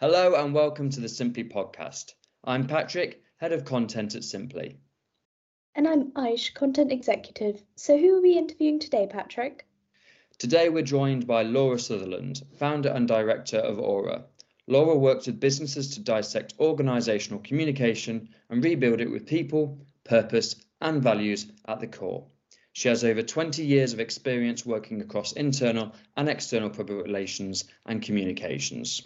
Hello and welcome to the Simply podcast. I'm Patrick, Head of Content at Simply. And I'm Aish, Content Executive. So, who are we interviewing today, Patrick? Today, we're joined by Laura Sutherland, founder and director of Aura. Laura works with businesses to dissect organisational communication and rebuild it with people, purpose, and values at the core. She has over 20 years of experience working across internal and external public relations and communications.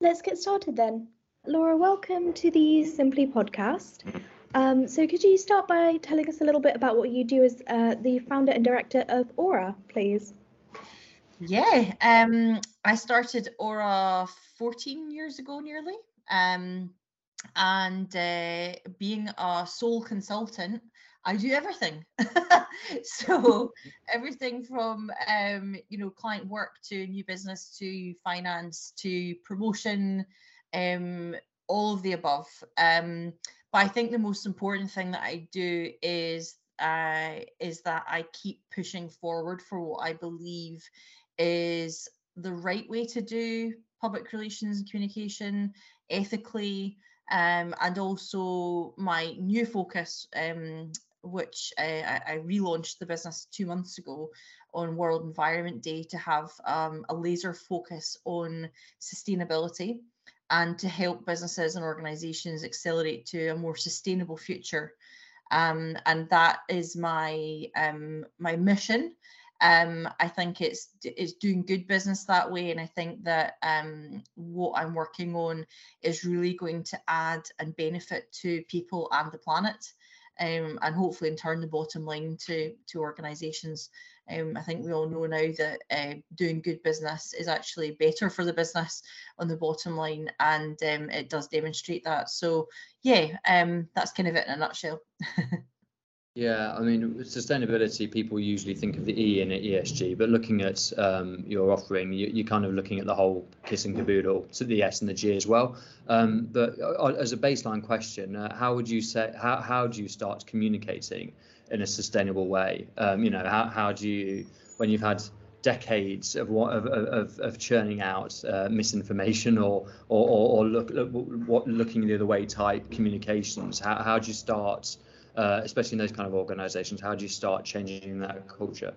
Let's get started then. Laura, welcome to the Simply podcast. Um, so, could you start by telling us a little bit about what you do as uh, the founder and director of Aura, please? Yeah, um, I started Aura 14 years ago, nearly. Um, and uh, being a sole consultant, I do everything. so everything from um, you know client work to new business to finance to promotion, um, all of the above. Um, but I think the most important thing that I do is uh, is that I keep pushing forward for what I believe is the right way to do public relations and communication ethically um, and also my new focus um, which uh, I, I, relaunched the business two months ago on World Environment Day to have um, a laser focus on sustainability and to help businesses and organizations accelerate to a more sustainable future. Um, and that is my um, my mission. Um, I think it's it's doing good business that way, and I think that um, what I'm working on is really going to add and benefit to people and the planet um, and hopefully in turn the bottom line to to organisations. Um, I think we all know now that uh, doing good business is actually better for the business on the bottom line, and um, it does demonstrate that. So yeah, um, that's kind of it in a nutshell. Yeah, I mean, sustainability, people usually think of the E in ESG, but looking at um, your offering, you, are kind of looking at the whole kiss and caboodle, so the S and the G as well. Um, but uh, uh, as a baseline question, uh, how would you say, how, how do you start communicating in a sustainable way? Um, you know, how, how do you, when you've had decades of what of, of, of churning out uh, misinformation or or, or, or look, look what looking the other way type communications, how, how do you start uh, especially in those kind of organizations? How do you start changing that culture?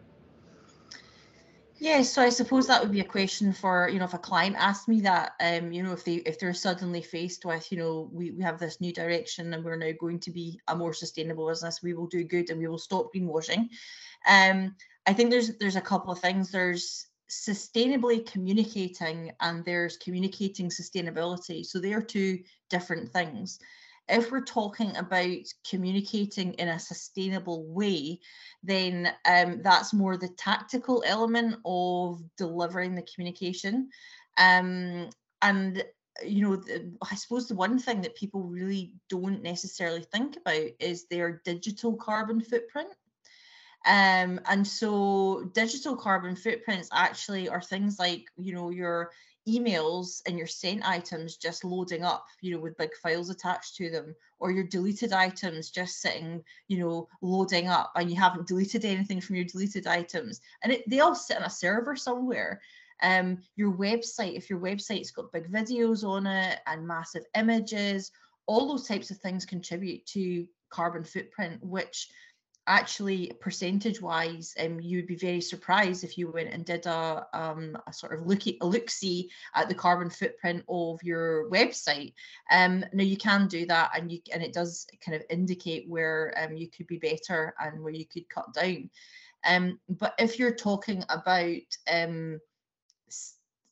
Yeah, so I suppose that would be a question for you know if a client asked me that, um, you know, if they if they're suddenly faced with you know we we have this new direction and we're now going to be a more sustainable business, we will do good and we will stop greenwashing. Um, I think there's there's a couple of things. There's sustainably communicating and there's communicating sustainability. So they are two different things if we're talking about communicating in a sustainable way, then um, that's more the tactical element of delivering the communication. Um, and you know, the, I suppose the one thing that people really don't necessarily think about is their digital carbon footprint. Um, and so digital carbon footprints actually are things like, you know, your emails and your sent items just loading up, you know, with big files attached to them, or your deleted items just sitting, you know, loading up, and you haven't deleted anything from your deleted items, and it, they all sit on a server somewhere. Um, your website, if your website's got big videos on it and massive images, all those types of things contribute to carbon footprint, which actually percentage wise um, you would be very surprised if you went and did a, um, a sort of look a look see at the carbon footprint of your website. Um, now you can do that and you and it does kind of indicate where um, you could be better and where you could cut down. Um, but if you're talking about um,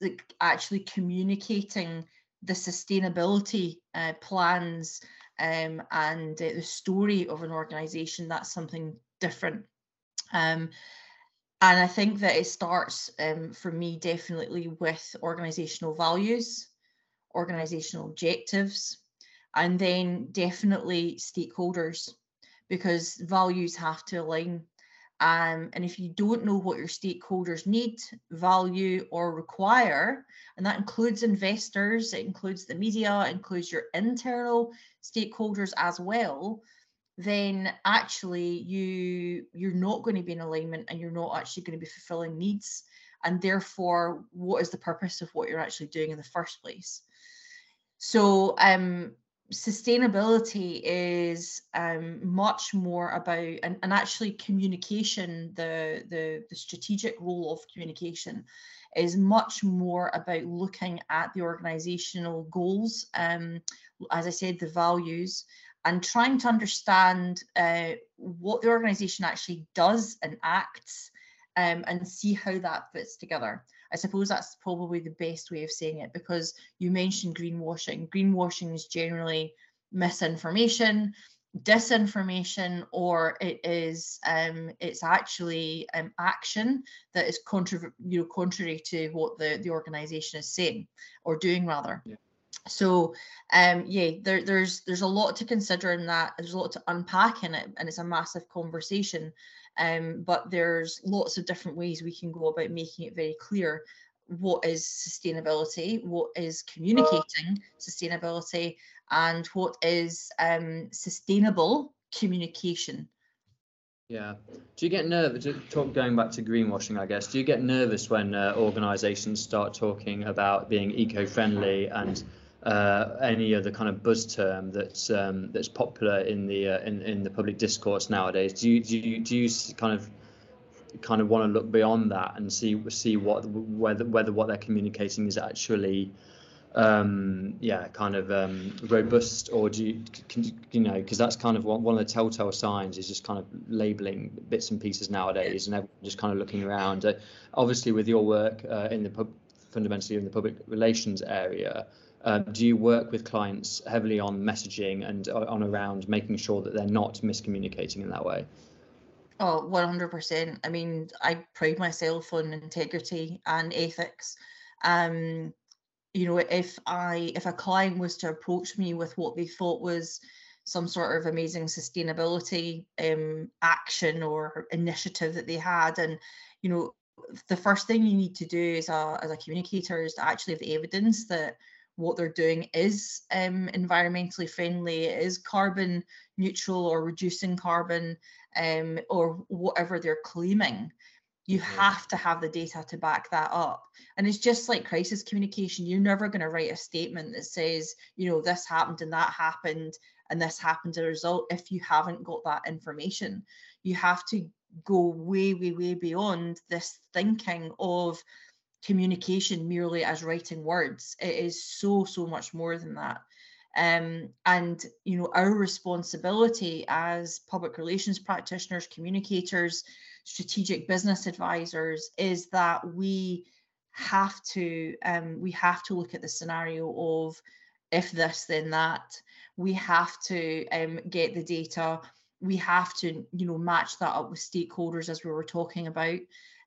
like actually communicating the sustainability uh, plans um, and uh, the story of an organization, that's something different. Um, and I think that it starts um, for me definitely with organizational values, organizational objectives, and then definitely stakeholders, because values have to align. Um, and if you don't know what your stakeholders need, value, or require, and that includes investors, it includes the media, it includes your internal stakeholders as well, then actually you you're not going to be in alignment and you're not actually going to be fulfilling needs. And therefore, what is the purpose of what you're actually doing in the first place? So um, sustainability is um, much more about and, and actually communication the, the the strategic role of communication is much more about looking at the organizational goals um, as i said the values and trying to understand uh, what the organization actually does and acts um, and see how that fits together I suppose that's probably the best way of saying it because you mentioned greenwashing. Greenwashing is generally misinformation, disinformation, or it is um, it's actually um, action that is contra- you know contrary to what the the organization is saying or doing rather. Yeah. So um, yeah, there, there's there's a lot to consider in that. There's a lot to unpack in it, and it's a massive conversation. Um, but there's lots of different ways we can go about making it very clear what is sustainability, what is communicating sustainability, and what is um, sustainable communication. Yeah. Do you get nervous? Talk going back to greenwashing, I guess. Do you get nervous when uh, organisations start talking about being eco-friendly and uh, any other kind of buzz term that's um, that's popular in the uh, in in the public discourse nowadays? Do you do you do you kind of kind of want to look beyond that and see see what whether whether what they're communicating is actually um, yeah kind of um, robust or do you can, you know because that's kind of one, one of the telltale signs is just kind of labeling bits and pieces nowadays and just kind of looking around uh, obviously with your work uh, in the pub, fundamentally in the public relations area um, do you work with clients heavily on messaging and uh, on around making sure that they're not miscommunicating in that way Oh, 100%. I mean, I pride myself on integrity and ethics. Um, you know, if I if a client was to approach me with what they thought was some sort of amazing sustainability um, action or initiative that they had, and you know, the first thing you need to do as a as a communicator is to actually have the evidence that what they're doing is um, environmentally friendly, is carbon neutral or reducing carbon, um, or whatever they're claiming. You have to have the data to back that up. And it's just like crisis communication. You're never going to write a statement that says, you know, this happened and that happened and this happened as a result if you haven't got that information. You have to go way, way, way beyond this thinking of communication merely as writing words. It is so, so much more than that. Um, and you know our responsibility as public relations practitioners, communicators, strategic business advisors is that we have to um, we have to look at the scenario of if this then that. We have to um, get the data. We have to you know match that up with stakeholders as we were talking about.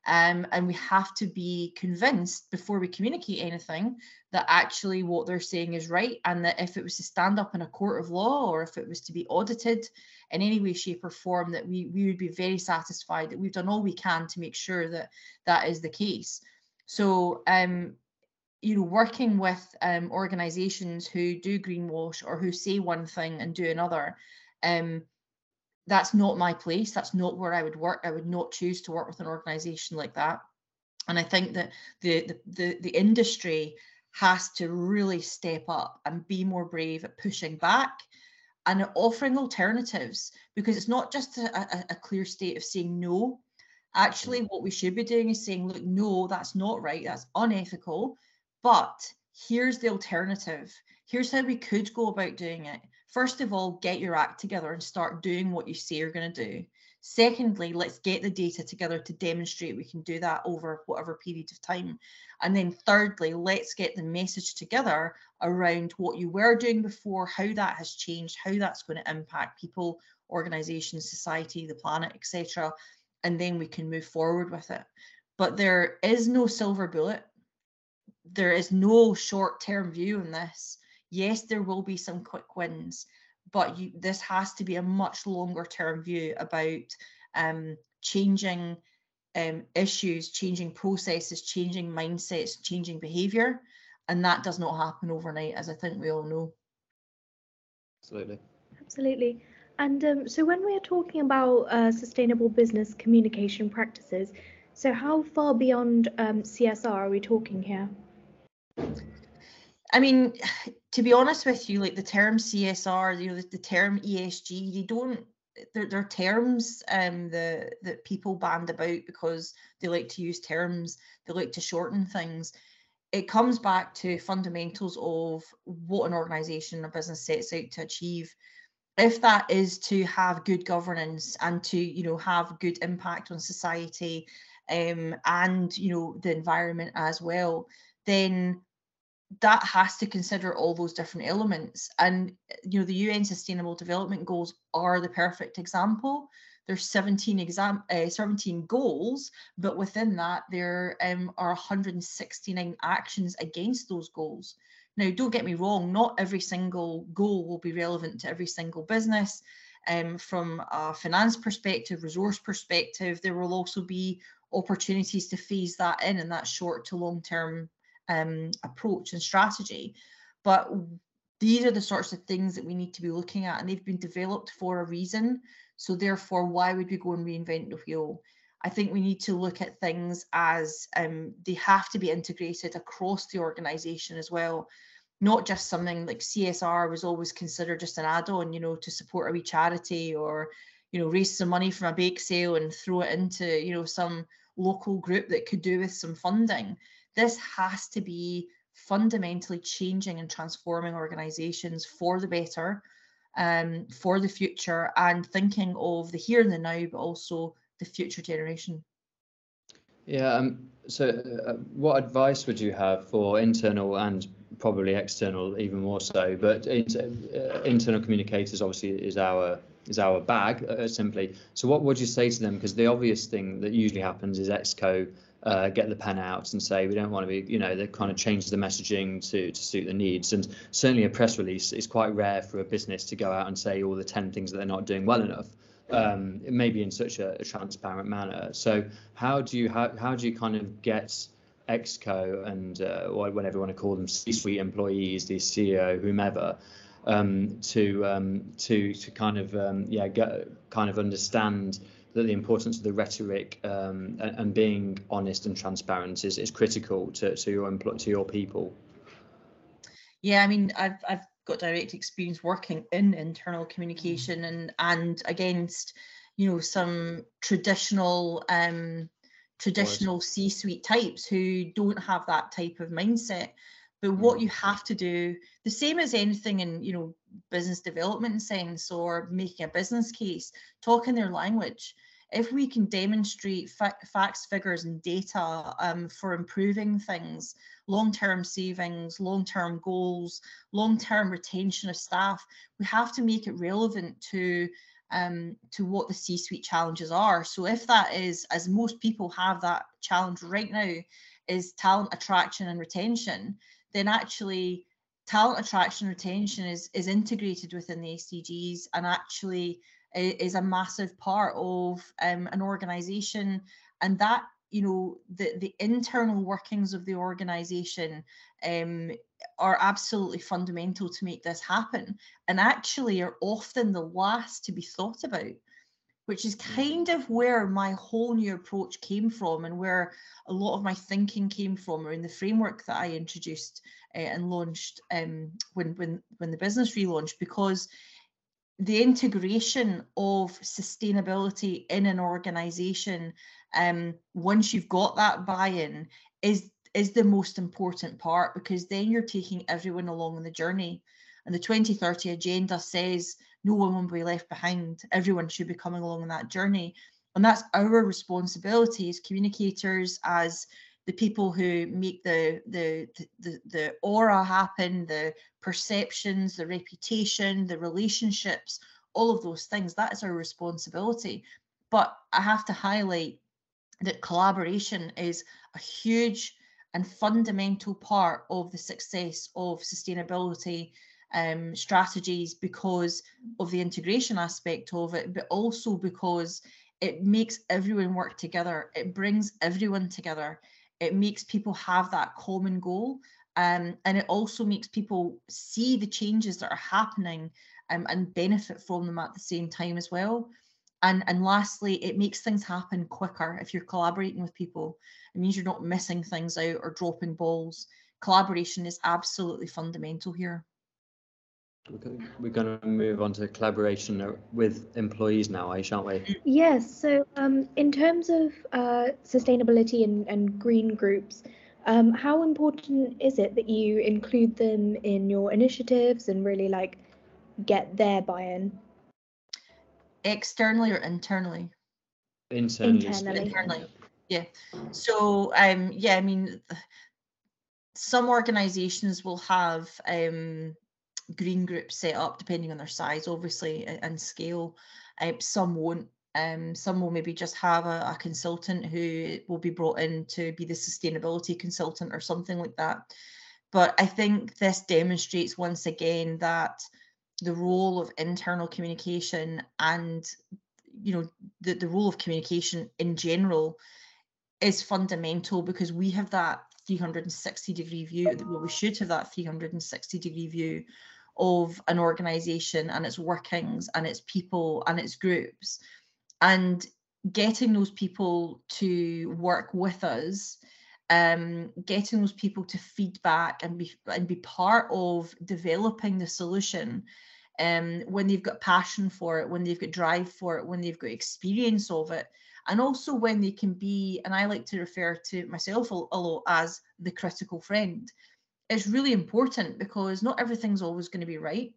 Um, and we have to be convinced before we communicate anything that actually what they're saying is right and that if it was to stand up in a court of law or if it was to be audited in any way shape or form that we, we would be very satisfied that we've done all we can to make sure that that is the case. So um, you know working with um, organizations who do greenwash or who say one thing and do another um, that's not my place. That's not where I would work. I would not choose to work with an organization like that. And I think that the the the, the industry has to really step up and be more brave at pushing back and offering alternatives because it's not just a, a, a clear state of saying no. Actually, mm. what we should be doing is saying, look, no, that's not right. That's unethical. But here's the alternative. Here's how we could go about doing it. First of all, get your act together and start doing what you say you're going to do. Secondly, let's get the data together to demonstrate we can do that over whatever period of time. And then thirdly, let's get the message together around what you were doing before, how that has changed, how that's going to impact people, organizations, society, the planet, etc. And then we can move forward with it. But there is no silver bullet. There is no short term view in this yes, there will be some quick wins, but you, this has to be a much longer term view about um, changing um, issues, changing processes, changing mindsets, changing behaviour. And that does not happen overnight, as I think we all know. Absolutely. Absolutely. And um, so, when we are talking about uh, sustainable business communication practices, so how far beyond um, CSR are we talking here? I mean, to be honest with you, like the term CSR, you know, the, the term ESG, they don't they're, they're terms um the that people band about because they like to use terms, they like to shorten things. It comes back to fundamentals of what an organization or business sets out to achieve. If that is to have good governance and to, you know, have good impact on society um, and, you know, the environment as well, then that has to consider all those different elements. And you know the un sustainable development goals are the perfect example. There's 17 exam uh, 17 goals but within that there um, are 169 actions against those goals. Now don't get me wrong not every single goal will be relevant to every single business. Um, from a finance perspective resource perspective there will also be opportunities to phase that in in that short to long term um, approach and strategy. But these are the sorts of things that we need to be looking at, and they've been developed for a reason. So, therefore, why would we go and reinvent the wheel? I think we need to look at things as um, they have to be integrated across the organization as well. Not just something like CSR was always considered just an add on, you know, to support a wee charity or, you know, raise some money from a bake sale and throw it into, you know, some local group that could do with some funding. This has to be fundamentally changing and transforming organizations for the better, um, for the future, and thinking of the here and the now, but also the future generation. Yeah. Um, so, uh, what advice would you have for internal and probably external, even more so? But inter, uh, internal communicators obviously is our is our bag uh, simply. So, what would you say to them? Because the obvious thing that usually happens is Exco uh, get the pen out and say we don't want to be, you know, they kind of change the messaging to to suit the needs. And certainly a press release is quite rare for a business to go out and say all the 10 things that they're not doing well enough. Um, maybe in such a, a, transparent manner. So how do you how, how do you kind of get Exco and uh, whatever you want to call them, C-suite employees, the CEO, whomever, um, to um, to to kind of um, yeah get, kind of understand that the importance of the rhetoric um, and, and, being honest and transparent is, is critical to, to your to your people. Yeah, I mean, I've I've got direct experience working in internal communication and and against, you know, some traditional um, traditional C-suite types who don't have that type of mindset. But what mm. you have to do, the same as anything in, you know, business development sense or making a business case, talking their language. If we can demonstrate fa- facts, figures, and data um, for improving things, long term savings, long term goals, long term retention of staff, we have to make it relevant to um, to what the C-suite challenges are. So if that is, as most people have that challenge right now, is talent attraction and retention, then actually talent attraction retention is is integrated within the SDGs and actually is a massive part of um, an organization. And that you know the the internal workings of the organization um, are absolutely fundamental to make this happen. And actually are often the last to be thought about which is mm. kind of where my whole new approach came from and where a lot of my thinking came from or in the framework that I introduced uh, and launched um, when when when the business relaunched because the integration of sustainability in an organization um, once you've got that buy-in is is the most important part because then you're taking everyone along on the journey and the 2030 agenda says no one will be left behind everyone should be coming along on that journey and that's our responsibility as communicators as the people who make the, the the the aura happen, the perceptions, the reputation, the relationships, all of those things. That is our responsibility. But I have to highlight that collaboration is a huge and fundamental part of the success of sustainability um, strategies because of the integration aspect of it, but also because it makes everyone work together. It brings everyone together it makes people have that common goal um, and it also makes people see the changes that are happening um, and benefit from them at the same time as well and and lastly it makes things happen quicker if you're collaborating with people it means you're not missing things out or dropping balls collaboration is absolutely fundamental here. We're going to move on to collaboration uh, with employees now, Aish, aren't we? Yes. So, um, in terms of uh, sustainability and, and green groups, um, how important is it that you include them in your initiatives and really like get their buy-in? Externally or internally? Internally. Internally. Internally. Yeah. So um yeah, I mean some organizations will have um green groups set up depending on their size obviously and scale. Um, some won't. Um, some will maybe just have a, a, consultant who will be brought in to be the sustainability consultant or something like that. But I think this demonstrates once again that the role of internal communication and you know the, the role of communication in general is fundamental because we have that 360 degree view well we should have that 360 degree view of an organization and its workings and its people and its groups. And getting those people to work with us um, getting those people to feedback and be and be part of developing the solution um, when they've got passion for it when they've got drive for it when they've got experience of it and also when they can be and i like to refer to myself a, a lot as the critical friend it's really important because not everything's always going to be right.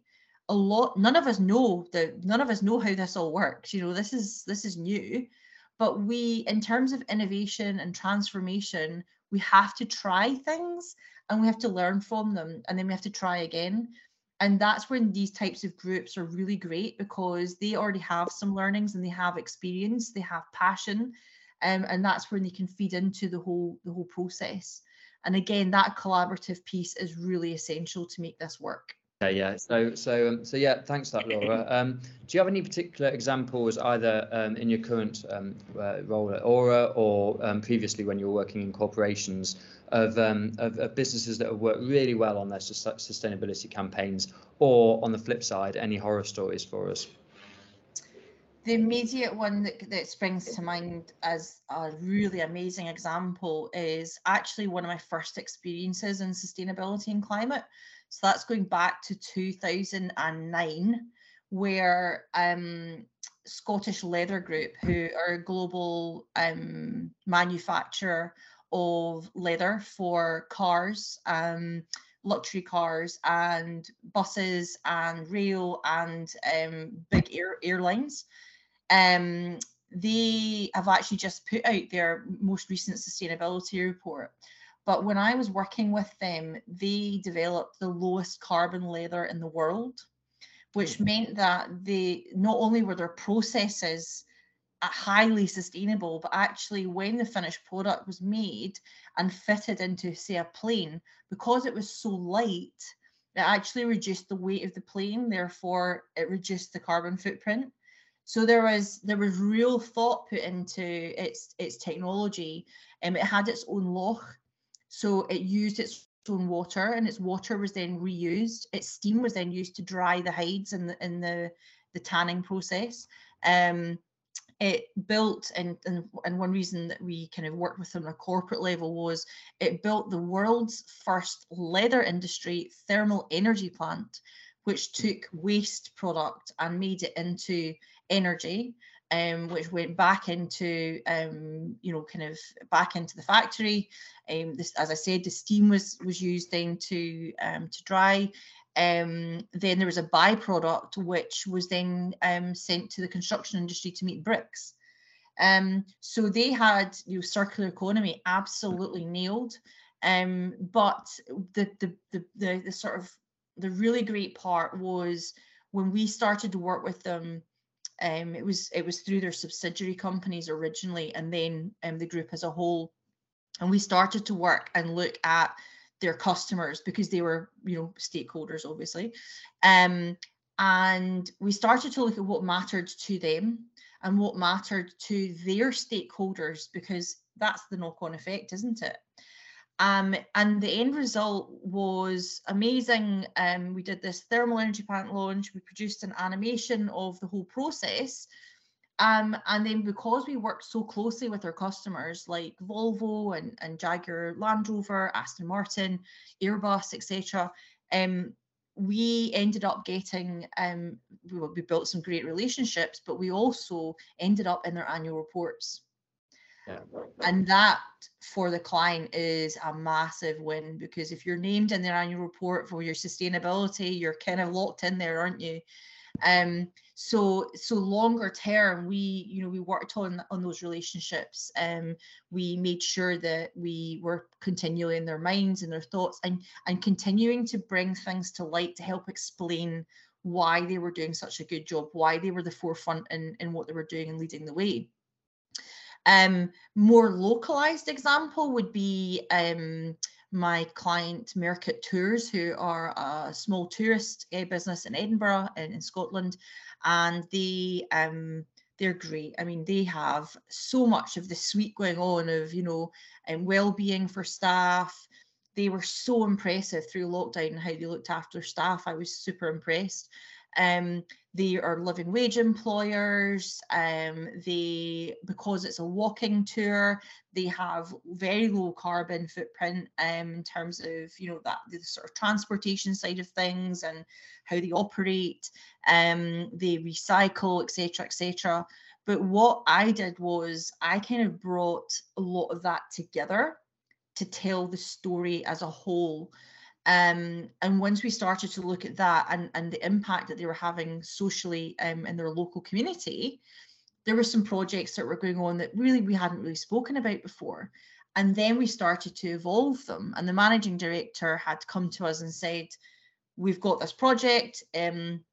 A lot none of us know that none of us know how this all works you know this is this is new. But we in terms of innovation and transformation we have to try things and we have to learn from them and then we have to try again. And that's when these types of groups are really great because they already have some learnings and they have experience they have passion um, and that's when they can feed into the whole the whole process and again that collaborative piece is really essential to make this work. Yeah yeah. So so um, so yeah thanks for that laura. Um, do you have any particular examples either um, in your current um, uh, role at aura or um, previously when you were working in corporations of, um, of, of, businesses that have worked really well on their sustainability campaigns, or on the flip side, any horror stories for us? The immediate one that, that springs to mind as a really amazing example is actually one of my first experiences in sustainability and climate. So that's going back to 2009, where um, Scottish Leather Group, who are a global um, manufacturer of leather for cars, um, luxury cars, and buses, and rail, and um, big air, airlines. Um, they have actually just put out their most recent sustainability report. But when I was working with them, they developed the lowest carbon leather in the world, which hmm. meant that they not only were their processes highly sustainable, but actually when the finished product was made and fitted into, say, a plane, because it was so light, it actually reduced the weight of the plane, therefore it reduced the carbon footprint. So there was there was real thought put into its its technology. and um, it had its own loch, so it used its own water, and its water was then reused. Its steam was then used to dry the hides in the in the the tanning process. Um, it built and, and and one reason that we kind of worked with them on a corporate level was it built the world's first leather industry thermal energy plant which took waste product and made it into energy um, which went back into um, you know kind of back into the factory um, this as i said the steam was was used then to um, to dry um, then there was a byproduct which was then um, sent to the construction industry to make bricks. So they had you know, circular economy absolutely nailed. But the, the, the the the sort of the really great part was when we started to work with them. Um, it was it was through their subsidiary companies originally, and then um, the group as a whole. And we started to work and look at their customers because they were you know stakeholders obviously um, and we started to look at what mattered to them and what mattered to their stakeholders because that's the knock-on effect isn't it um, and the end result was amazing um, we did this thermal energy plant launch we produced an animation of the whole process Um, and then because we worked so closely with our customers like Volvo and, and Jaguar Land Rover, Aston Martin, Airbus, etc., um, we ended up getting um, we, we built some great relationships, but we also ended up in their annual reports. And that for the client is a massive win because if you're named in their annual report for your sustainability, you're kind of locked in there, aren't you? Um, so so longer term, we you know we worked on on those relationships. Um, we made sure that we were continually in their minds and their thoughts, and and continuing to bring things to light to help explain why they were doing such a good job, why they were the forefront in in what they were doing and leading the way. Um, more localized example would be um, my client Mercat Tours, who are a small tourist uh, business in Edinburgh in, in Scotland, and they um, they're great. I mean, they have so much of the suite going on of you know and um, well-being for staff. They were so impressive through lockdown how they looked after staff. I was super impressed. Um, they are living wage employers. Um, they because it's a walking tour, they have very low carbon footprint um, in terms of you know that the sort of transportation side of things and how they operate. Um, they recycle, etc., etc. But what I did was I kind of brought a lot of that together to tell the story as a whole. Um, and once we started to look at that and, and the impact that they were having socially um, in their local community, there were some projects that were going on that really we hadn't really spoken about before. And then we started to evolve them. And the managing director had come to us and said, We've got this project. Um,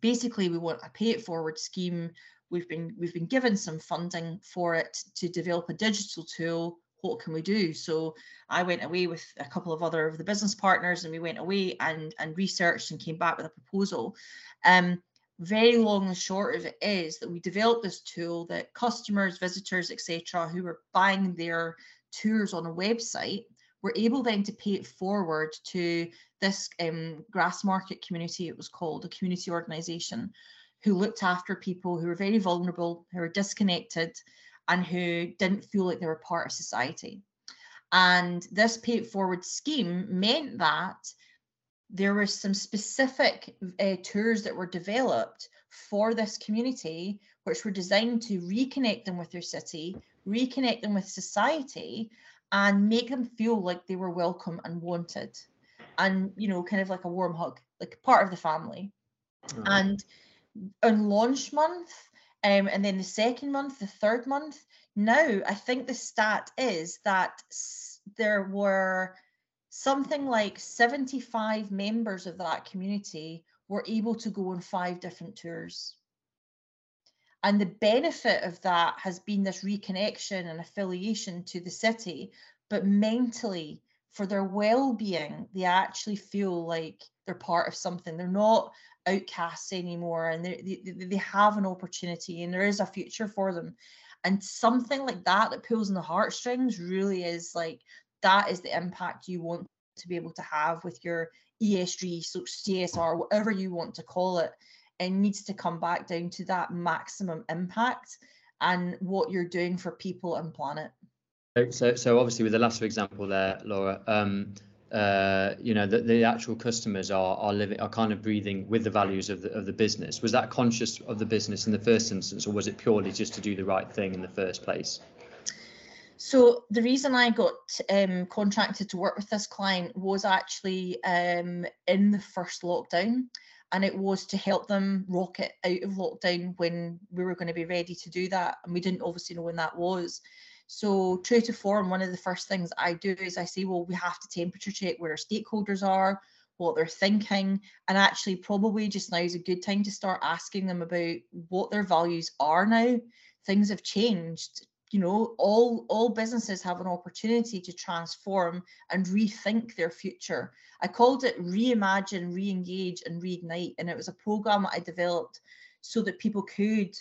basically, we want a pay it forward scheme. We've been we've been given some funding for it to develop a digital tool what can we do? So I went away with a couple of other of the business partners and we went away and, and researched and came back with a proposal. Um, very long and short of it is that we developed this tool that customers, visitors, etc., who were buying their tours on a website were able then to pay it forward to this um, Grassmarket community, it was called, a community organization who looked after people who were very vulnerable, who were disconnected, and who didn't feel like they were part of society. And this pay it forward scheme meant that there were some specific uh, tours that were developed for this community, which were designed to reconnect them with their city, reconnect them with society, and make them feel like they were welcome and wanted. And, you know, kind of like a warm hug, like part of the family. Mm-hmm. And on launch month, um, and then the second month, the third month. Now, I think the stat is that there were something like 75 members of that community were able to go on five different tours. And the benefit of that has been this reconnection and affiliation to the city, but mentally, for their well-being, they actually feel like they're part of something. They're not outcasts anymore and they, they, they have an opportunity and there is a future for them and something like that that pulls on the heartstrings really is like that is the impact you want to be able to have with your ESG, so CSR, whatever you want to call it, it needs to come back down to that maximum impact and what you're doing for people and planet. So, so obviously with the last example there, Laura, um, uh, you know, the, the actual customers are are living are kind of breathing with the values of the of the business. Was that conscious of the business in the first instance, or was it purely just to do the right thing in the first place? So the reason I got um, contracted to work with this client was actually um, in the first lockdown, and it was to help them rocket out of lockdown when we were going to be ready to do that, and we didn't obviously know when that was. So true to form, one of the first things I do is I say, well, we have to temperature check where our stakeholders are, what they're thinking, and actually probably just now is a good time to start asking them about what their values are now. Things have changed. You know, all all businesses have an opportunity to transform and rethink their future. I called it reimagine, re-engage, and reignite, and it was a program that I developed so that people could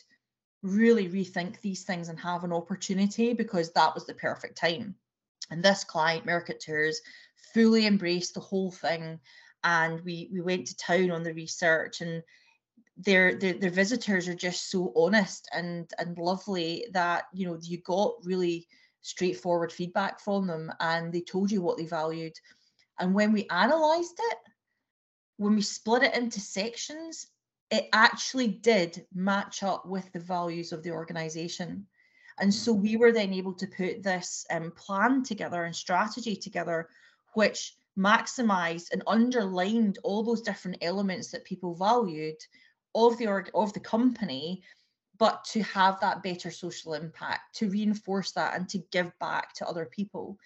really rethink these things and have an opportunity because that was the perfect time. And this client, Mercat Tours, fully embraced the whole thing. And we we went to town on the research and their, their their visitors are just so honest and and lovely that you know you got really straightforward feedback from them and they told you what they valued and when we analyzed it when we split it into sections it actually did match up with the values of the organization. And so we were then able to put this um, plan together and strategy together which maximized and underlined all those different elements that people valued of the org of the company but to have that better social impact to reinforce that and to give back to other people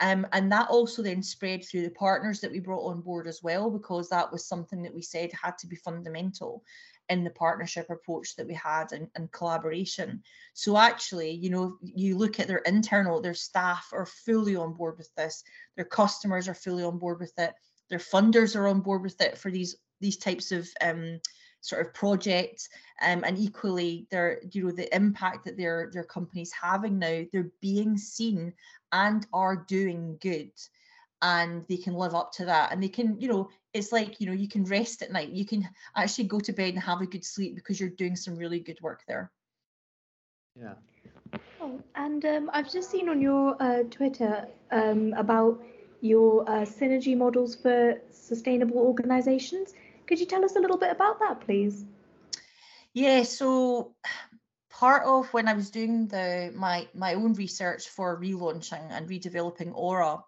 um, and that also then spread through the partners that we brought on board as well because that was something that we said had to be fundamental in the partnership approach that we had and, and collaboration. So actually, you know, you look at their internal, their staff are fully on board with this, their customers are fully on board with it, their funders are on board with it for these these types of um, sort of projects um, and equally their you know the impact that their their companies having now. They're being seen and are doing good and they can live up to that. And they can you know it's like you know you can rest at night. You can actually go to bed and have a good sleep because you're doing some really good work there. Yeah. Oh, and um, i've just seen on your uh, twitter um, about your uh, synergy models for sustainable organizations could you tell us a little bit about that please? Yeah so part of when i was doing the my my own research for relaunching and redeveloping aura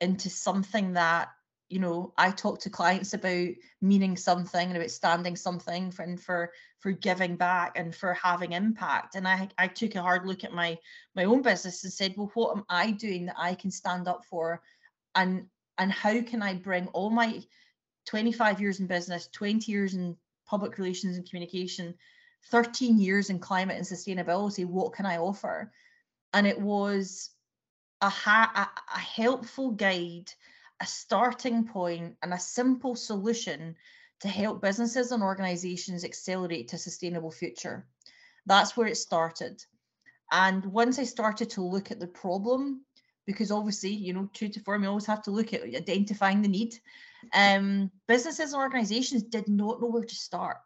into something that you know i talk to clients about meaning something and about standing something for, and for for giving back and for having impact. And i i took a hard look at my my own business and said well what am i doing that i can stand up for? And and how can i bring all my 25 years in business 20 years in public relations and communication 13 years in climate and sustainability what can i offer and it was a, ha- a, a helpful guide a starting point and a simple solution to help businesses and organizations accelerate to a sustainable future. That's where it started. And once I started to look at the problem, because obviously, you know, true to form, you always have to look at identifying the need. Um, businesses and organizations did not know where to start.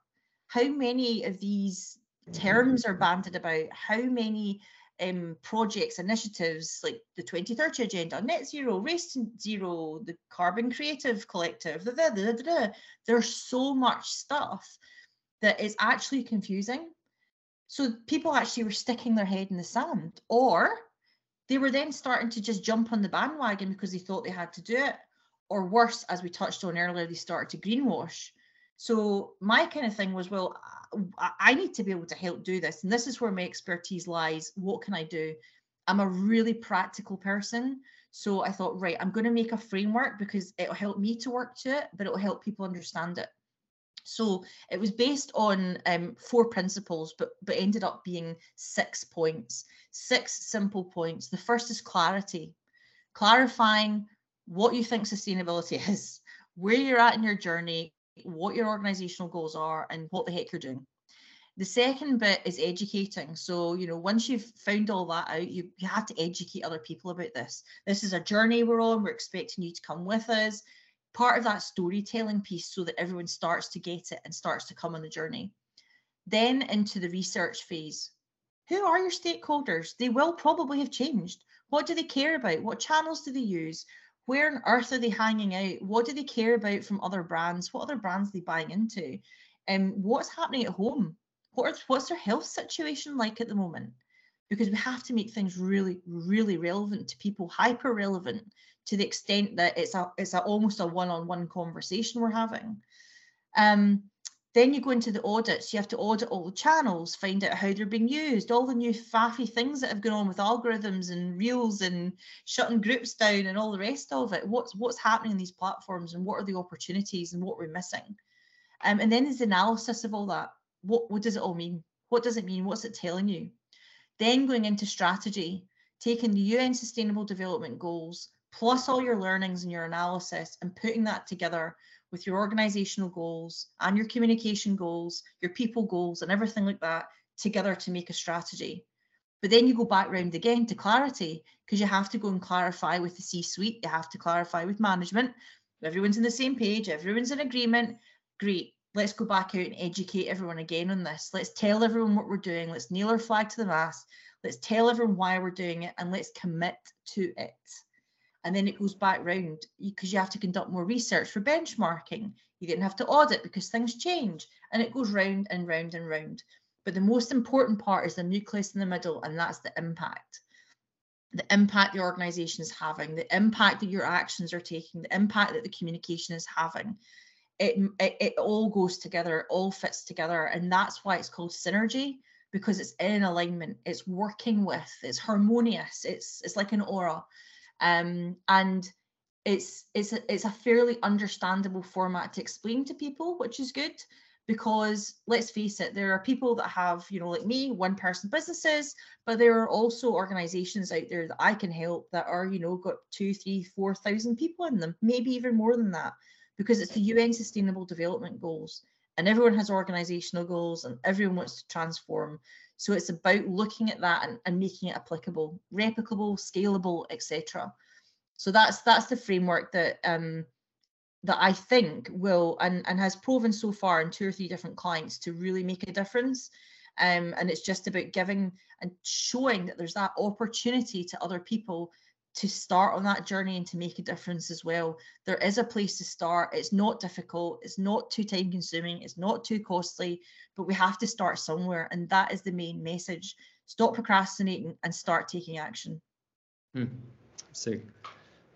How many of these terms are banded about? How many um, projects, initiatives like the 2030 Agenda, Net Zero, Race Zero, the Carbon Creative Collective, the, the, the, the, there's so much stuff that is actually confusing. So people actually were sticking their head in the sand, or they were then starting to just jump on the bandwagon because they thought they had to do it. Or worse, as we touched on earlier, they started to greenwash. So my kind of thing was, well, I need to be able to help do this. And this is where my expertise lies. What can I do? I'm a really practical person. So I thought, right, I'm going to make a framework because it'll help me to work to it, but it'll help people understand it. So it was based on um, four principles, but but ended up being six points, six simple points. The first is clarity, clarifying what you think sustainability is, where you're at in your journey, what your organizational goals are and what the heck you're doing. The second bit is educating. So, you know, once you've found all that out, you, you have to educate other people about this. This is a journey we're on. We're expecting you to come with us. Part of that storytelling piece so that everyone starts to get it and starts to come on the journey. Then into the research phase. Who are your stakeholders? They will probably have changed. What do they care about? What channels do they use? Where on earth are they hanging out? What do they care about from other brands? What other brands are they buying into? And um, what's happening at home? What are, what's their health situation like at the moment? Because we have to make things really, really relevant to people, hyper relevant to the extent that it's a it's a, almost a one-on-one conversation we're having. Um, then you go into the audits. You have to audit all the channels, find out how they're being used, all the new faffy things that have gone on with algorithms and reels and shutting groups down and all the rest of it. What's what's happening in these platforms and what are the opportunities and what we're missing? Um, and then there's analysis of all that. What what does it all mean? What does it mean? What's it telling you? Then going into strategy, taking the UN Sustainable Development Goals plus all your learnings and your analysis and putting that together with your organizational goals and your communication goals, your people goals, and everything like that together to make a strategy. But then you go back round again to clarity because you have to go and clarify with the C suite, you have to clarify with management. Everyone's on the same page, everyone's in agreement. Great. let's go back out and educate everyone again on this. Let's tell everyone what we're doing. Let's nail our flag to the mast. Let's tell everyone why we're doing it and let's commit to it. And then it goes back round because you have to conduct more research for benchmarking. You then have to audit because things change and it goes round and round and round. But the most important part is the nucleus in the middle, and that's the impact. The impact the organization is having, the impact that your actions are taking, the impact that the communication is having it, it, it all goes together, it all fits together. And that's why it's called synergy because it's in alignment, it's working with, it's harmonious, it's it's like an aura. Um, and it's it's a, it's a fairly understandable format to explain to people, which is good because let's face it, there are people that have, you know, like me, one person businesses, but there are also organizations out there that I can help that are, you know, got two, three, four thousand people in them, maybe even more than that because it's the UN Sustainable Development Goals and everyone has organizational goals and everyone wants to transform. So it's about looking at that and, and making it applicable, replicable, scalable, etc. So that's that's the framework that um, that I think will and, and has proven so far in two or three different clients to really make a difference. Um, and it's just about giving and showing that there's that opportunity to other people to start on that journey and to make a difference as well. There is a place to start. It's not difficult. It's not too time consuming. It's not too costly, but we have to start somewhere. And that is the main message. Stop procrastinating and start taking action. Hmm. So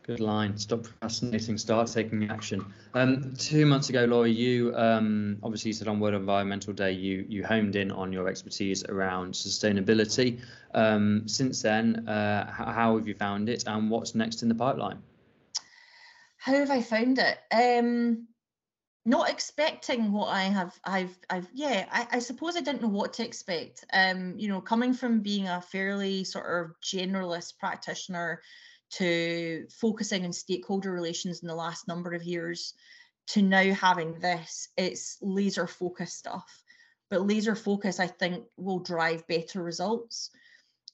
Good line. Stop procrastinating, start taking action. Um, two months ago, Laura, you um, obviously said on World Environmental Day you you homed in on your expertise around sustainability. Um, since then, uh, how have you found it, and what's next in the pipeline? How have I found it? Um, not expecting what I have. I've. I've. Yeah. I, I suppose I didn't know what to expect. Um, you know, coming from being a fairly sort of generalist practitioner to focusing on stakeholder relations in the last number of years to now having this, it's laser focused stuff. But laser focus, I think, will drive better results.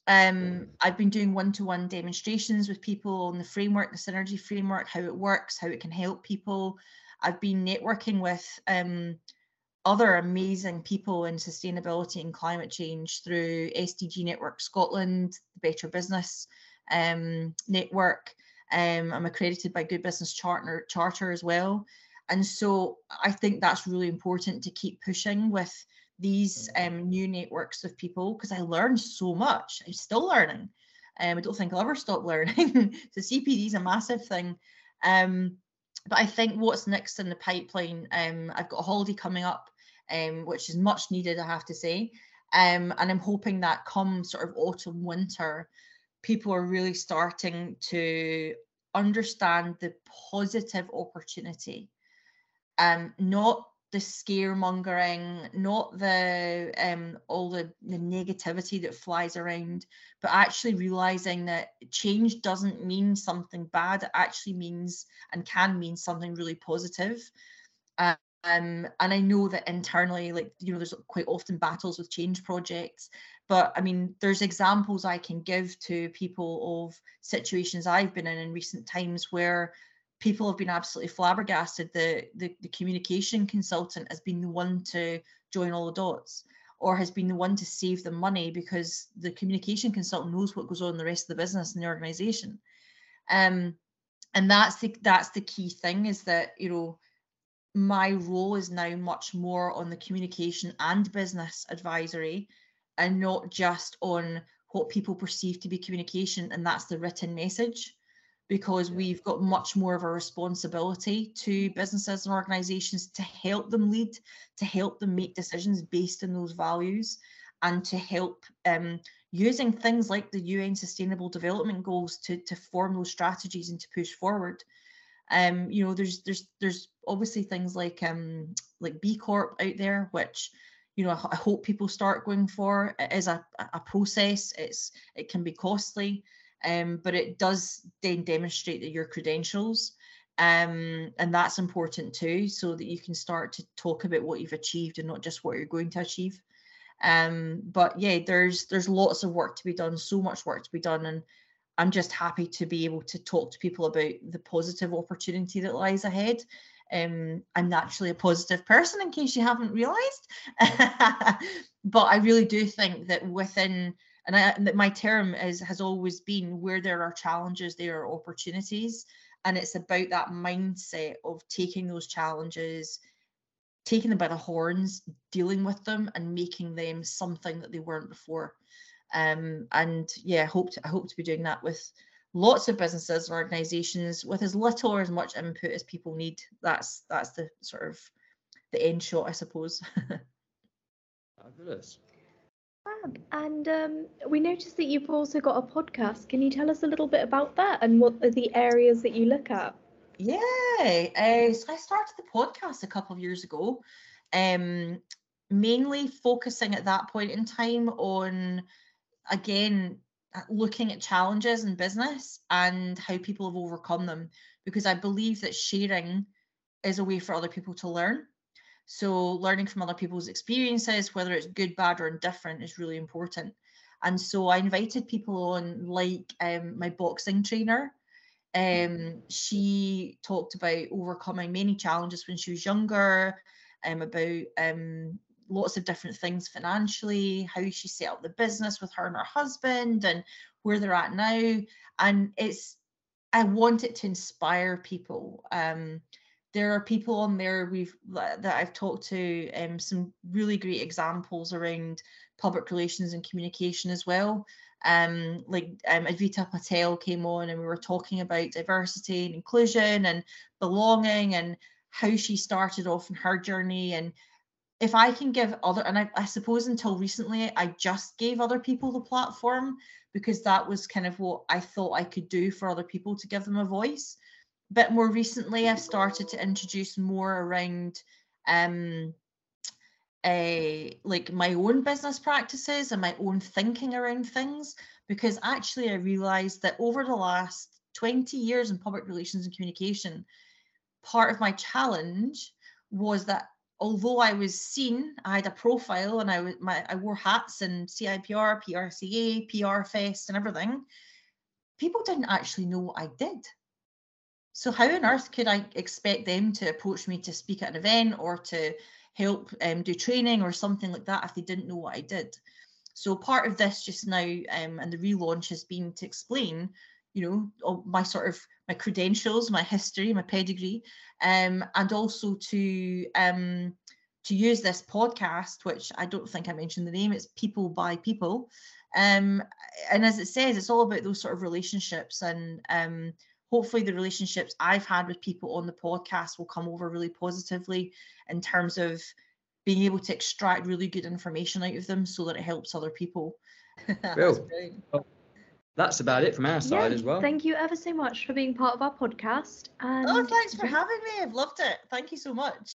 Um, I've been doing one-to-one demonstrations with people on the framework, the synergy framework, how it works, how it can help people. I've been networking with um, other amazing people in sustainability and climate change through SDG Network Scotland, Better Business, um, network. Um, I'm accredited by Good Business Charter, Charter as well. And so I think that's really important to keep pushing with these um, new networks of people because I learned so much. I'm still learning. Um, I don't think I'll ever stop learning. so CPD is a massive thing. Um, but I think what's next in the pipeline, um, I've got a holiday coming up, um, which is much needed, I have to say. Um, and I'm hoping that come sort of autumn, winter, people are really starting to understand the positive opportunity. Um not the scaremongering not the um all the, the negativity that flies around but actually realizing that change doesn't mean something bad. It actually means and can mean something really positive and I know that internally, like, you know, there's quite often battles with change projects but I mean, there's examples I can give to people of situations I've been in in recent times where people have been absolutely flabbergasted. The, the, the communication consultant has been the one to join all the dots or has been the one to save the money because the communication consultant knows what goes on in the rest of the business and the organization. Um, and that's the that's the key thing is that you know my role is now much more on the communication and business advisory and not just on what people perceive to be communication, and that's the written message. Because we've got much more of a responsibility to businesses and organizations to help them lead, to help them make decisions based on those values, and to help um, using things like the UN Sustainable Development Goals to, to form those strategies and to push forward. Um, you know, there's there's there's obviously things like um, like B Corp out there, which you know I hope people start going for. It is a, a process. It's it can be costly, um, but it does then demonstrate that your credentials. Um, and that's important too, so that you can start to talk about what you've achieved and not just what you're going to achieve. Um, but yeah, there's there's lots of work to be done, so much work to be done, and I'm just happy to be able to talk to people about the positive opportunity that lies ahead um, I'm naturally a positive person, in case you haven't realised. but I really do think that within and I, my term is has always been where there are challenges, there are opportunities, and it's about that mindset of taking those challenges, taking them by the horns, dealing with them, and making them something that they weren't before. Um, and yeah, I hope to, I hope to be doing that with lots of businesses and organizations with as little or as much input as people need. That's that's the sort of the end shot, I suppose. Fabulous. Fab. And um, we noticed that you've also got a podcast. Can you tell us a little bit about that and what are the areas that you look at? Yeah, uh, so I started the podcast a couple of years ago, um, mainly focusing at that point in time on, again, looking at challenges in business and how people have overcome them, because I believe that sharing is a way for other people to learn. So learning from other people's experiences, whether it's good, bad, or indifferent, is really important. And so I invited people on, like um, my boxing trainer. Um, she talked about overcoming many challenges when she was younger, um, about um, lots of different things financially, how she set up the business with her and her husband, and where they're at now. And it's, I want it to inspire people. Um, there are people on there we've that I've talked to um, some really great examples around public relations and communication as well. Um, like um, Advita Patel came on and we were talking about diversity and inclusion and belonging and how she started off in her journey and if I can give other and I, I suppose until recently I just gave other people the platform because that was kind of what I thought I could do for other people to give them a voice. But more recently I've started to introduce more around um a like my own business practices and my own thinking around things because actually I realized that over the last 20 years in public relations and communication part of my challenge was that although I was seen, I had a profile and I my I wore hats and CIPR, PRCA, PR Fest and everything. People didn't actually know what I did. So how on earth could I expect them to approach me to speak at an event or to help um, do training or something like that if they didn't know what I did? So part of this just now um, and the relaunch has been to explain, you know, my sort of my credentials, my history, my pedigree, um, and also to um, to use this podcast, which I don't think I mentioned the name. It's People by People, um, and as it says, it's all about those sort of relationships and um, hopefully the relationships I've had with people on the podcast will come over really positively in terms of being able to extract really good information out of them so that it helps other people. that's, that's about it from our side yeah, as well. Thank you ever so much for being part of our podcast. Oh, and oh, thanks for having me. I've loved it. Thank you so much.